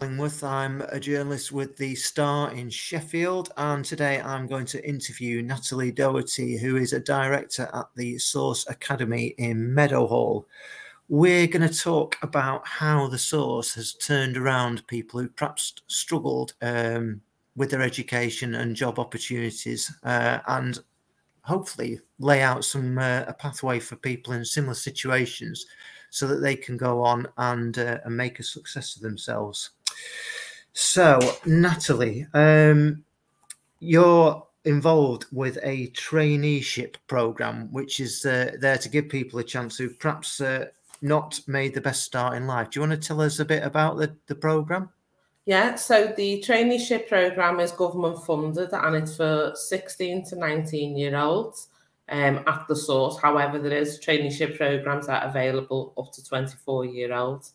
Hollingworth. I'm a journalist with the Star in Sheffield, and today I'm going to interview Natalie Doherty, who is a director at the Source Academy in Meadowhall. We're going to talk about how the Source has turned around people who perhaps struggled um, with their education and job opportunities, uh, and hopefully lay out some uh, a pathway for people in similar situations so that they can go on and, uh, and make a success of themselves. So, Natalie, um, you're involved with a traineeship program, which is uh, there to give people a chance who perhaps uh, not made the best start in life. Do you want to tell us a bit about the, the program? Yeah, so the traineeship program is government funded and it's for 16 to 19 year olds um, at the source. However, there is traineeship programs that are available up to 24 year olds.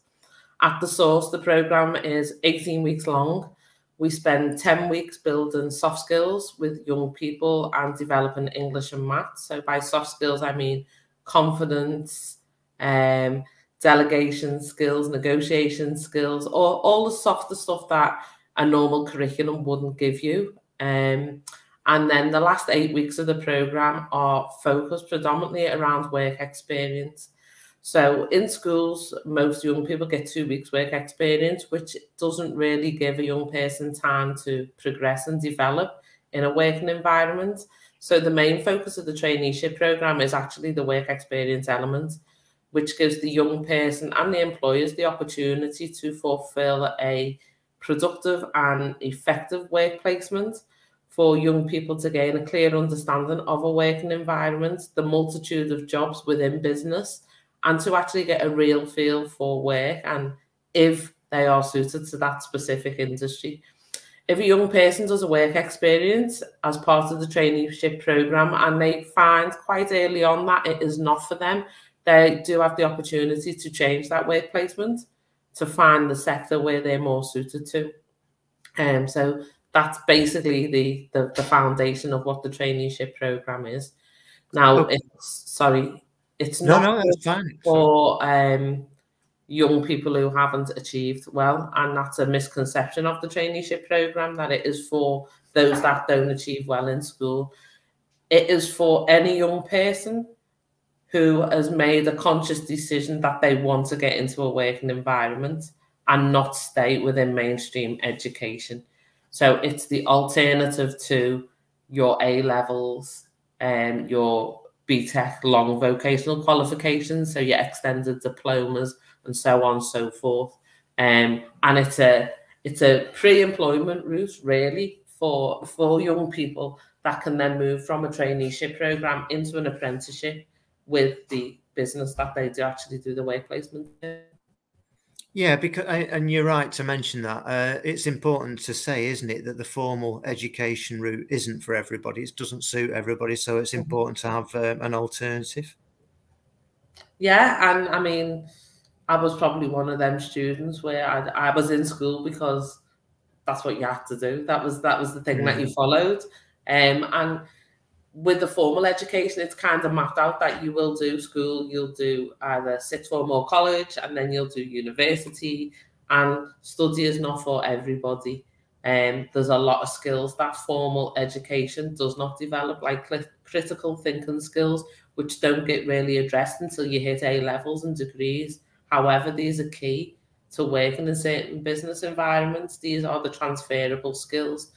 At the source, the program is 18 weeks long. We spend 10 weeks building soft skills with young people and developing English and maths. So, by soft skills, I mean confidence, um, delegation skills, negotiation skills, or all the softer stuff that a normal curriculum wouldn't give you. Um, and then the last eight weeks of the program are focused predominantly around work experience. So in schools, most young people get two weeks work experience, which doesn't really give a young person time to progress and develop in a working environment. So the main focus of the traineeship program is actually the work experience element, which gives the young person and the employers the opportunity to fulfill a productive and effective work placement for young people to gain a clear understanding of a working environment, the multitude of jobs within business, and to actually get a real feel for work and if they are suited to that specific industry. If a young person does a work experience as part of the traineeship program and they find quite early on that it is not for them, they do have the opportunity to change that work placement to find the sector where they're more suited to. Um, so that's basically the, the, the foundation of what the traineeship program is. Now, okay. it's sorry, it's no, not no, that's fine. for um, young people who haven't achieved well, and that's a misconception of the traineeship program that it is for those that don't achieve well in school. It is for any young person who has made a conscious decision that they want to get into a working environment and not stay within mainstream education. So it's the alternative to your A levels and um, your BTEC long vocational qualifications, so your extended diplomas and so on and so forth. Um, and it's a it's a pre-employment route really for for young people that can then move from a traineeship program into an apprenticeship with the business that they do actually do the work placement in. Yeah, because and you're right to mention that. Uh, it's important to say, isn't it, that the formal education route isn't for everybody. It doesn't suit everybody, so it's mm-hmm. important to have um, an alternative. Yeah, and I mean, I was probably one of them students where I, I was in school because that's what you had to do. That was that was the thing that you followed, um, and with the formal education, it's kind of mapped out that you will do school, you'll do either sixth form or college, and then you'll do university. And study is not for everybody. Um, there's a lot of skills that formal education does not develop, like critical thinking skills, which don't get really addressed until you hit A levels and degrees. However, these are key to working in certain business environments. These are the transferable skills.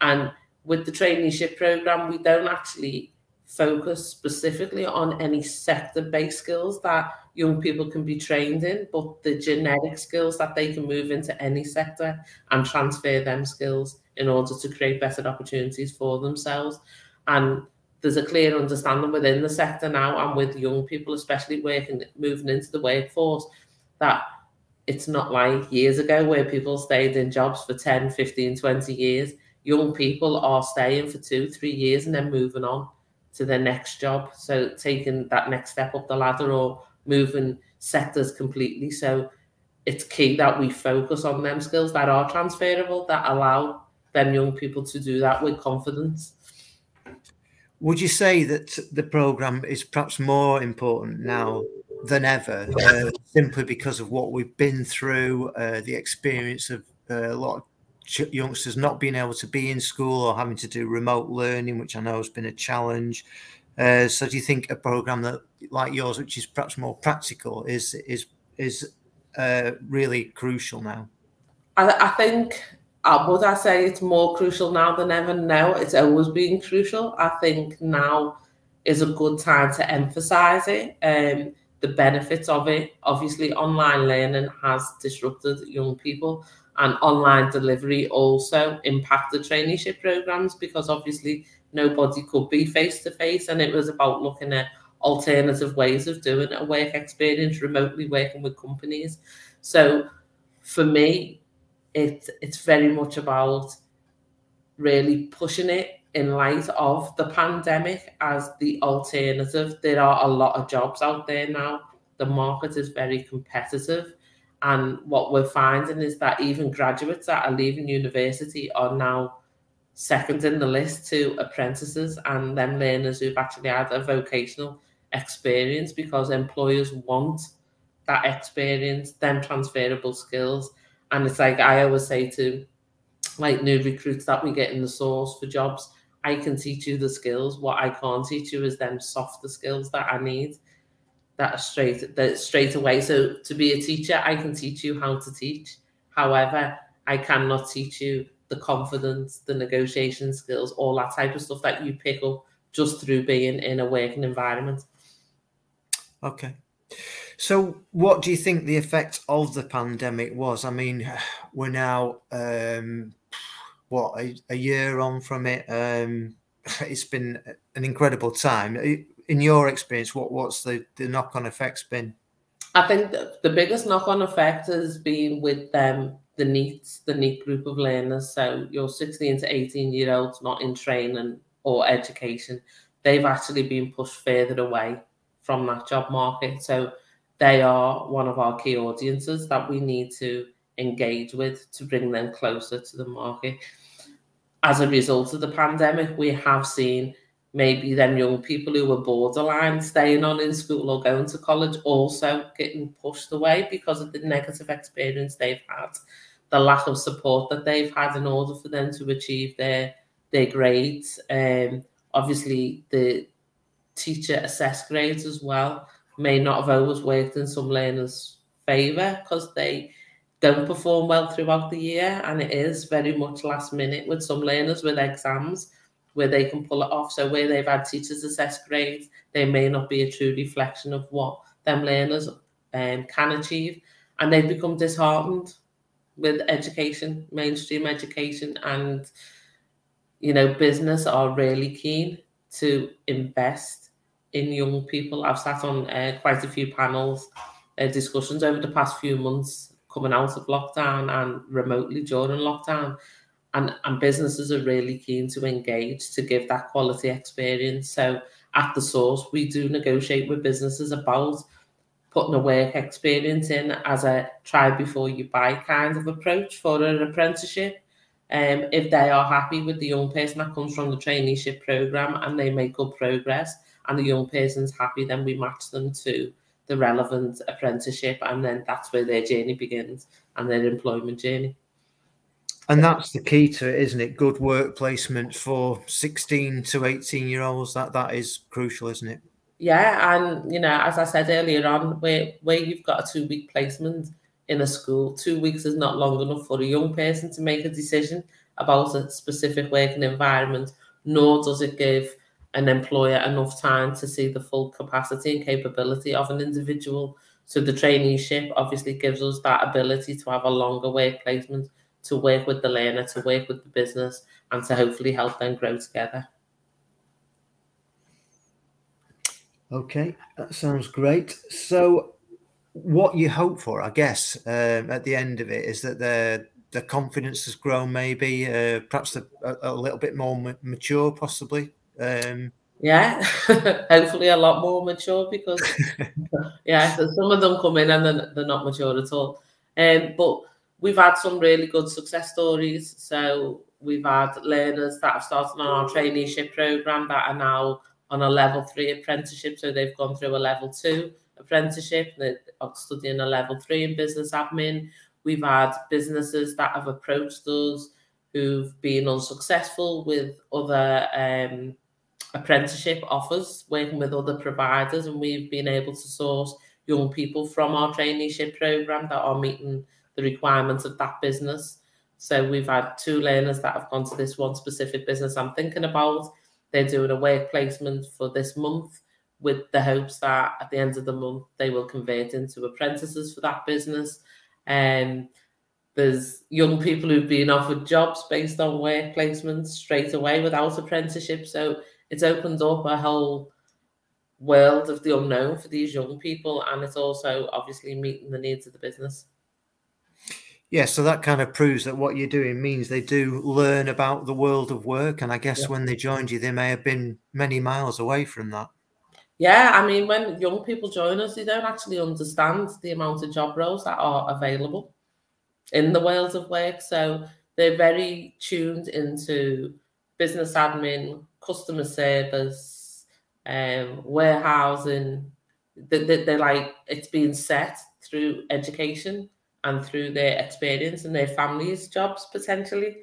And with the traineeship program, we don't actually focus specifically on any sector based skills that young people can be trained in, but the genetic skills that they can move into any sector and transfer them skills in order to create better opportunities for themselves. And there's a clear understanding within the sector now and with young people, especially working, moving into the workforce, that it's not like years ago where people stayed in jobs for 10, 15, 20 years young people are staying for two, three years and then moving on to their next job. So taking that next step up the ladder or moving sectors completely. So it's key that we focus on them skills that are transferable, that allow them young people to do that with confidence. Would you say that the program is perhaps more important now than ever, uh, simply because of what we've been through, uh, the experience of uh, a lot of youngsters not being able to be in school or having to do remote learning, which I know has been a challenge. Uh, so, do you think a program that like yours, which is perhaps more practical, is is is uh, really crucial now? I, I think uh, would I say it's more crucial now than ever? No, it's always been crucial. I think now is a good time to emphasize it. Um, the benefits of it. Obviously, online learning has disrupted young people, and online delivery also impacted traineeship programs because obviously nobody could be face to face, and it was about looking at alternative ways of doing a work experience, remotely working with companies. So, for me, it it's very much about really pushing it in light of the pandemic as the alternative. There are a lot of jobs out there now. The market is very competitive. And what we're finding is that even graduates that are leaving university are now second in the list to apprentices and them learners who've actually had a vocational experience because employers want that experience, them transferable skills. And it's like I always say to like new recruits that we get in the source for jobs, I can teach you the skills. What I can't teach you is them softer skills that I need. That straight that straight away. So to be a teacher, I can teach you how to teach. However, I cannot teach you the confidence, the negotiation skills, all that type of stuff that you pick up just through being in a working environment. Okay. So, what do you think the effect of the pandemic was? I mean, we're now um, what a, a year on from it. Um, it's been an incredible time. In your experience, what what's the the knock on effects been? I think the biggest knock on effect has been with them the NEETs, the NEET group of learners. So your 16 to 18 year olds not in training or education, they've actually been pushed further away from that job market. So they are one of our key audiences that we need to engage with to bring them closer to the market as a result of the pandemic, we have seen maybe then young people who were borderline staying on in school or going to college also getting pushed away because of the negative experience they've had, the lack of support that they've had in order for them to achieve their their grades. Um, obviously, the teacher assessed grades as well may not have always worked in some learners' favour because they don't perform well throughout the year, and it is very much last minute with some learners with exams where they can pull it off. So where they've had teachers assess grades, they may not be a true reflection of what them learners um, can achieve, and they've become disheartened with education, mainstream education, and you know business are really keen to invest in young people. I've sat on uh, quite a few panels, uh, discussions over the past few months coming out of lockdown and remotely during lockdown. And, and businesses are really keen to engage to give that quality experience. So at the source, we do negotiate with businesses about putting a work experience in as a try before you buy kind of approach for an apprenticeship. Um, if they are happy with the young person that comes from the traineeship program and they make good progress and the young person's happy, then we match them to the relevant apprenticeship, and then that's where their journey begins and their employment journey. And that's the key to it, isn't it? Good work placement for 16 to 18 year olds. That that is crucial, isn't it? Yeah, and you know, as I said earlier on, where where you've got a two week placement in a school, two weeks is not long enough for a young person to make a decision about a specific working environment, nor does it give an employer enough time to see the full capacity and capability of an individual. So the traineeship obviously gives us that ability to have a longer work placement, to work with the learner, to work with the business, and to hopefully help them grow together. Okay, that sounds great. So, what you hope for, I guess, um, at the end of it, is that the the confidence has grown, maybe, uh, perhaps a, a, little bit more mature, possibly. Um, yeah, hopefully a lot more mature because yeah, some of them come in and they're, they're not mature at all. Um, but we've had some really good success stories. So we've had learners that have started on our traineeship program that are now on a level three apprenticeship. So they've gone through a level two apprenticeship, they're studying a level three in business admin. We've had businesses that have approached us who've been unsuccessful with other um, apprenticeship offers, working with other providers, and we've been able to source young people from our traineeship program that are meeting the requirements of that business. So we've had two learners that have gone to this one specific business I'm thinking about. They're doing a work placement for this month with the hopes that at the end of the month they will convert into apprentices for that business. And um, there's young people who've been offered jobs based on work placements straight away without apprenticeship. So it's opened up a whole world of the unknown for these young people, and it's also obviously meeting the needs of the business. Yeah, so that kind of proves that what you're doing means they do learn about the world of work. And I guess yeah. when they joined you, they may have been many miles away from that. Yeah, I mean, when young people join us, they don't actually understand the amount of job roles that are available in the world of work. So they're very tuned into business admin, customer service, um, warehousing. They, they, they're like, it's being set through education and through their experience and their families' jobs potentially.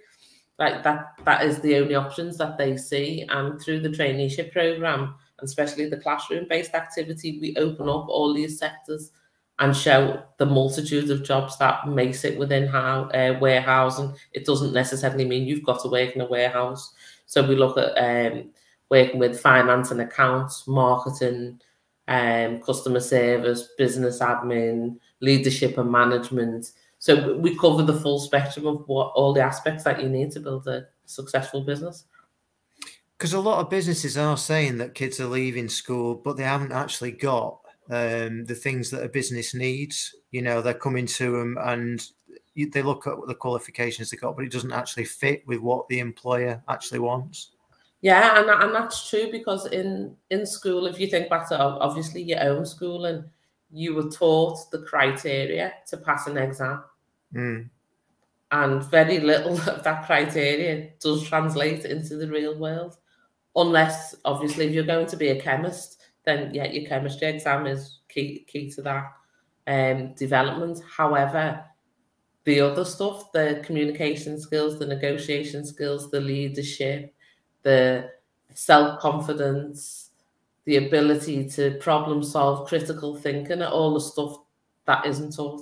Like that, that is the only options that they see. And through the traineeship program, and especially the classroom-based activity, we open up all these sectors and show the multitude of jobs that may sit within how uh, warehousing. It doesn't necessarily mean you've got to work in a warehouse. So we look at um, working with finance and accounts, marketing, um, customer service, business admin, leadership and management. So we cover the full spectrum of what all the aspects that you need to build a successful business. Because a lot of businesses are saying that kids are leaving school, but they haven't actually got um, the things that a business needs. You know, they're coming to them and they look at the qualifications they got, but it doesn't actually fit with what the employer actually wants. Yeah, and and that's true because in in school, if you think back to obviously your own school, and you were taught the criteria to pass an exam, mm. and very little of that criteria does translate into the real world unless obviously if you're going to be a chemist, then yeah, your chemistry exam is key key to that um, development. However, the other stuff, the communication skills, the negotiation skills, the leadership, the self confidence, the ability to problem solve, critical thinking, all the stuff that isn't taught.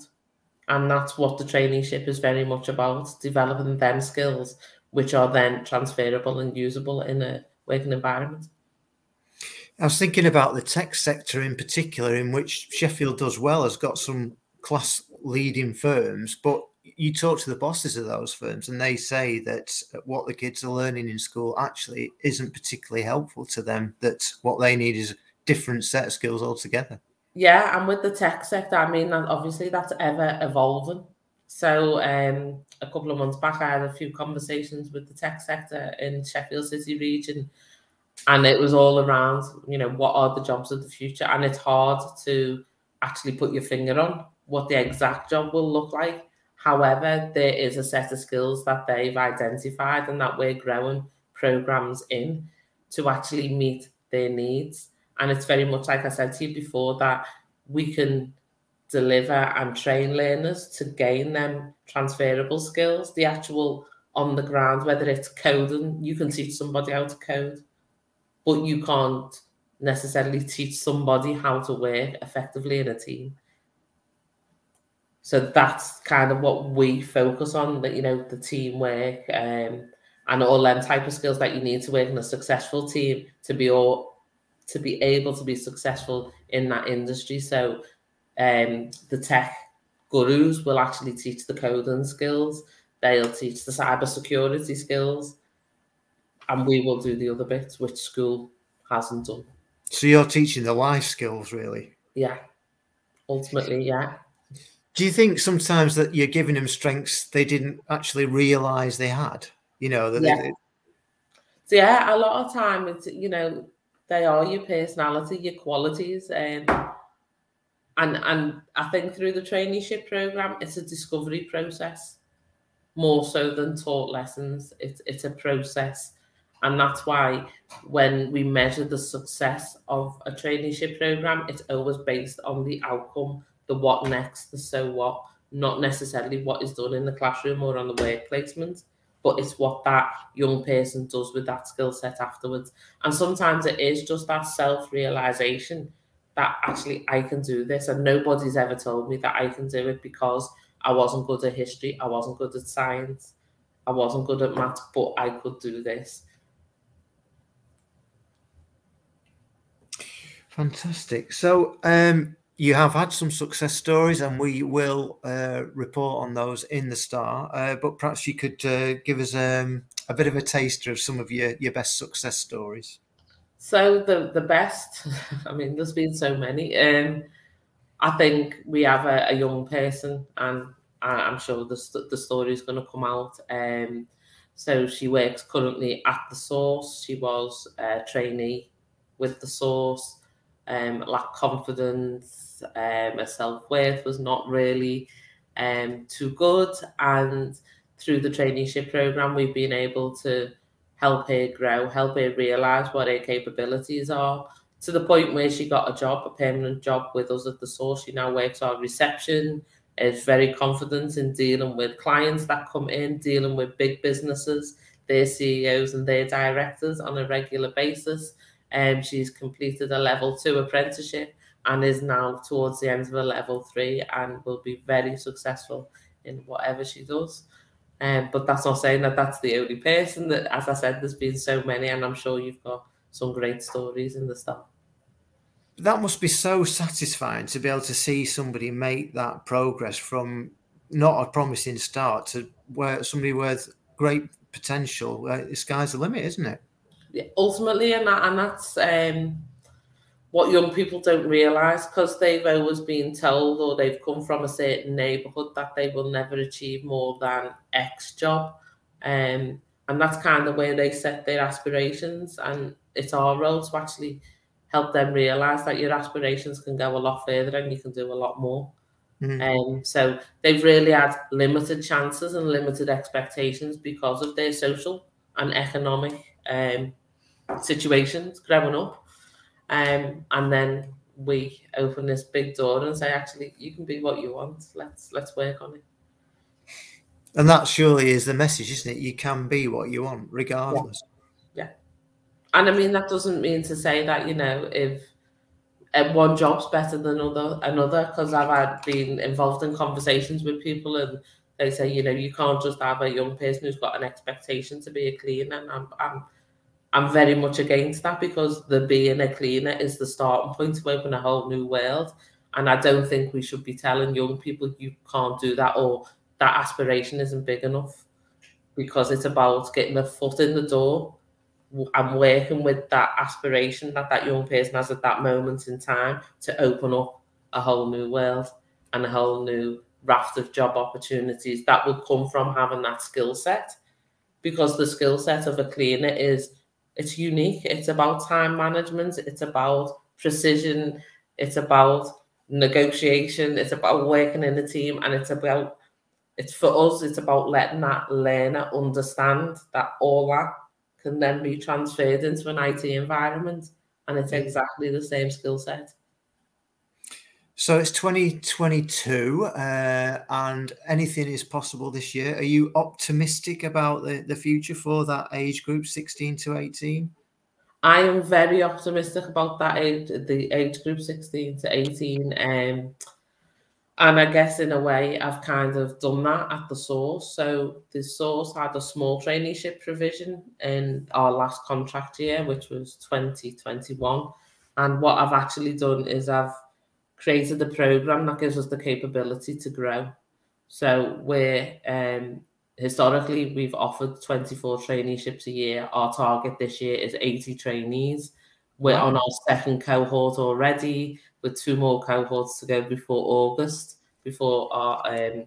And that's what the traineeship is very much about developing them skills, which are then transferable and usable in a working environment. I was thinking about the tech sector in particular, in which Sheffield does well, has got some class leading firms, but you talk to the bosses of those firms and they say that what the kids are learning in school actually isn't particularly helpful to them, that what they need is a different set of skills altogether. Yeah, and with the tech sector, I mean, obviously that's ever evolving. So um, a couple of months back, I had a few conversations with the tech sector in Sheffield City region, and it was all around, you know, what are the jobs of the future? And it's hard to actually put your finger on what the exact job will look like. However, there is a set of skills that they've identified and that we're growing programs in to actually meet their needs. And it's very much like I said to you before that we can deliver and train learners to gain them transferable skills, the actual on the ground, whether it's coding, you can teach somebody how to code, but you can't necessarily teach somebody how to work effectively in a team. So that's kind of what we focus on, that you know, the teamwork um, and all them type of skills that you need to work in a successful team to be all to be able to be successful in that industry. So um, the tech gurus will actually teach the coding skills. They'll teach the cyber security skills, and we will do the other bit, which school hasn't done. So you're teaching the life skills, really? Yeah, ultimately, yeah. Do you think sometimes that you're giving them strengths they didn't actually realize they had? You know, that yeah. They, so yeah, a lot of time it's you know they are your personality, your qualities, and um, and and I think through the traineeship program, it's a discovery process more so than taught lessons. It's it's a process, and that's why when we measure the success of a traineeship program, it's always based on the outcome, the what next, the so what, not necessarily what is done in the classroom or on the work placement, but it's what that young person does with that skill set afterwards. And sometimes it is just that self realization that actually I can do this, and nobody's ever told me that I can do it because I wasn't good at history, I wasn't good at science, I wasn't good at maths, but I could do this. Fantastic. So, um, you have had some success stories, and we will uh, report on those in the star. Uh, but perhaps you could uh, give us um, a bit of a taster of some of your, your best success stories. So the the best, I mean, there's been so many. Um, I think we have a, a young person, and I, am sure the the story is going to come out. Um, so she works currently at the source. She was a trainee with the source. Um, confidence. Um, her self worth was not really um, too good, and through the traineeship program, we've been able to help her grow, help her realize what her capabilities are. To the point where she got a job, a permanent job with us at the source. She now works on reception, is very confident in dealing with clients that come in, dealing with big businesses, their CEOs and their directors on a regular basis. Um, she's completed a level two apprenticeship and is now towards the end of a level three and will be very successful in whatever she does. Um, but that's not saying that that's the only person. That, as I said, there's been so many, and I'm sure you've got some great stories in the stuff. That must be so satisfying to be able to see somebody make that progress from not a promising start to where somebody with great potential. Uh, the sky's the limit, isn't it? Ultimately, and that, and that's um, what young people don't realize because they've always been told or they've come from a certain neighborhood that they will never achieve more than X job. Um, and that's kind of where they set their aspirations. And it's our role to actually help them realize that your aspirations can go a lot further and you can do a lot more. Mm-hmm. Um, so they've really had limited chances and limited expectations because of their social and economic um, situations growing up. Um, and then we open this big door and say, actually, you can be what you want. Let's let's work on it. And that surely is the message, isn't it? You can be what you want, regardless. Yeah. yeah. And I mean that doesn't mean to say that, you know, if one job's better than another another, because I've had been involved in conversations with people and they say, you know, you can't just have a young person who's got an expectation to be a cleaner. And I'm, I'm I'm very much against that because the being a cleaner is the starting point to open a whole new world. And I don't think we should be telling young people you can't do that or that aspiration isn't big enough because it's about getting a foot in the door and working with that aspiration that that young person has at that moment in time to open up a whole new world and a whole new raft of job opportunities that would come from having that skill set because the skill set of a cleaner is it's unique. It's about time management. It's about precision. It's about negotiation. It's about working in a team, and it's about it's for us. It's about letting that learner understand that all that can then be transferred into an IT environment, and it's exactly the same skill set. So it's 2022, uh, and anything is possible this year. Are you optimistic about the, the future for that age group, 16 to 18? I am very optimistic about that age, the age group 16 to 18. Um, and I guess in a way, I've kind of done that at the source. So the source had a small traineeship provision in our last contract year, which was 2021. And what I've actually done is I've created a program that gives us the capability to grow. So we're um, historically we've offered 24 traineeships a year. Our target this year is 80 trainees. We're wow. on our second cohort already, with two more cohorts to go before August, before our um,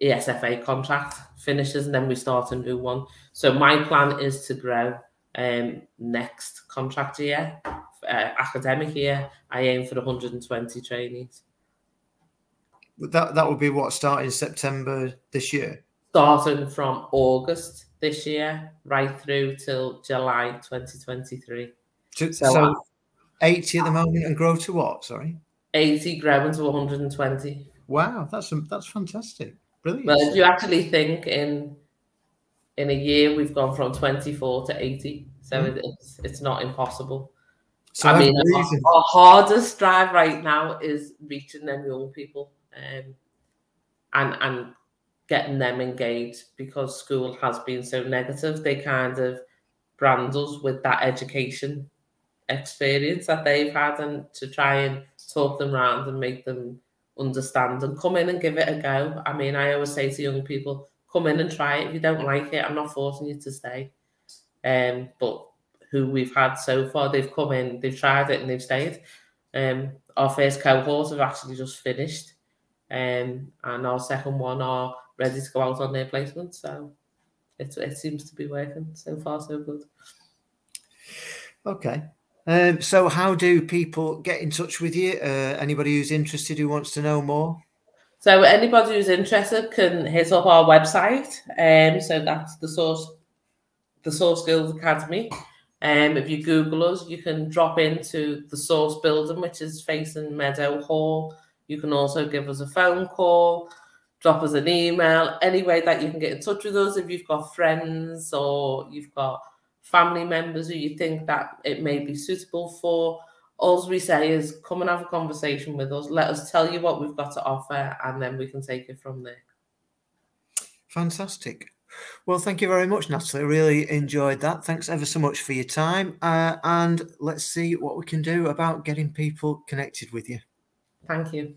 ESFA contract finishes, and then we start a new one. So my plan is to grow um, next contract year uh, academic year, I aim for 120 trainees. That that would be what starting September this year. Starting from August this year, right through till July 2023. So, so, so 80 at the moment and grow to what? Sorry, 80 growing to 120. Wow, that's that's fantastic. Brilliant. Well, if you actually think in in a year we've gone from 24 to 80, so mm. it's it's not impossible. So I mean, our, our, hardest drive right now is reaching them young people um, and and getting them engaged because school has been so negative. They kind of brand us with that education experience that they've had and to try and talk them around and make them understand and come in and give it a go. I mean, I always say to young people, come in and try it. If you don't like it, I'm not forcing you to stay. Um, but who we've had so far, they've come in, they've tried it, and they've stayed. Um, our first cohort have actually just finished, um, and our second one are ready to go out on their placement. So it it seems to be working so far, so good. Okay. Um, so, how do people get in touch with you? Uh, anybody who's interested who wants to know more? So, anybody who's interested can hit up our website. Um, so that's the source, the Source Skills Academy. Um, if you Google us, you can drop into the Source building, which is facing Meadowhall. You can also give us a phone call, drop us an email, any way that you can get in touch with us. If you've got friends or you've got family members who you think that it may be suitable for, all we say is come and have a conversation with us. Let us tell you what we've got to offer, and then we can take it from there. Fantastic. Well, thank you very much, Natalie. Really enjoyed that. Thanks ever so much for your time. Uh, and let's see what we can do about getting people connected with you. Thank you.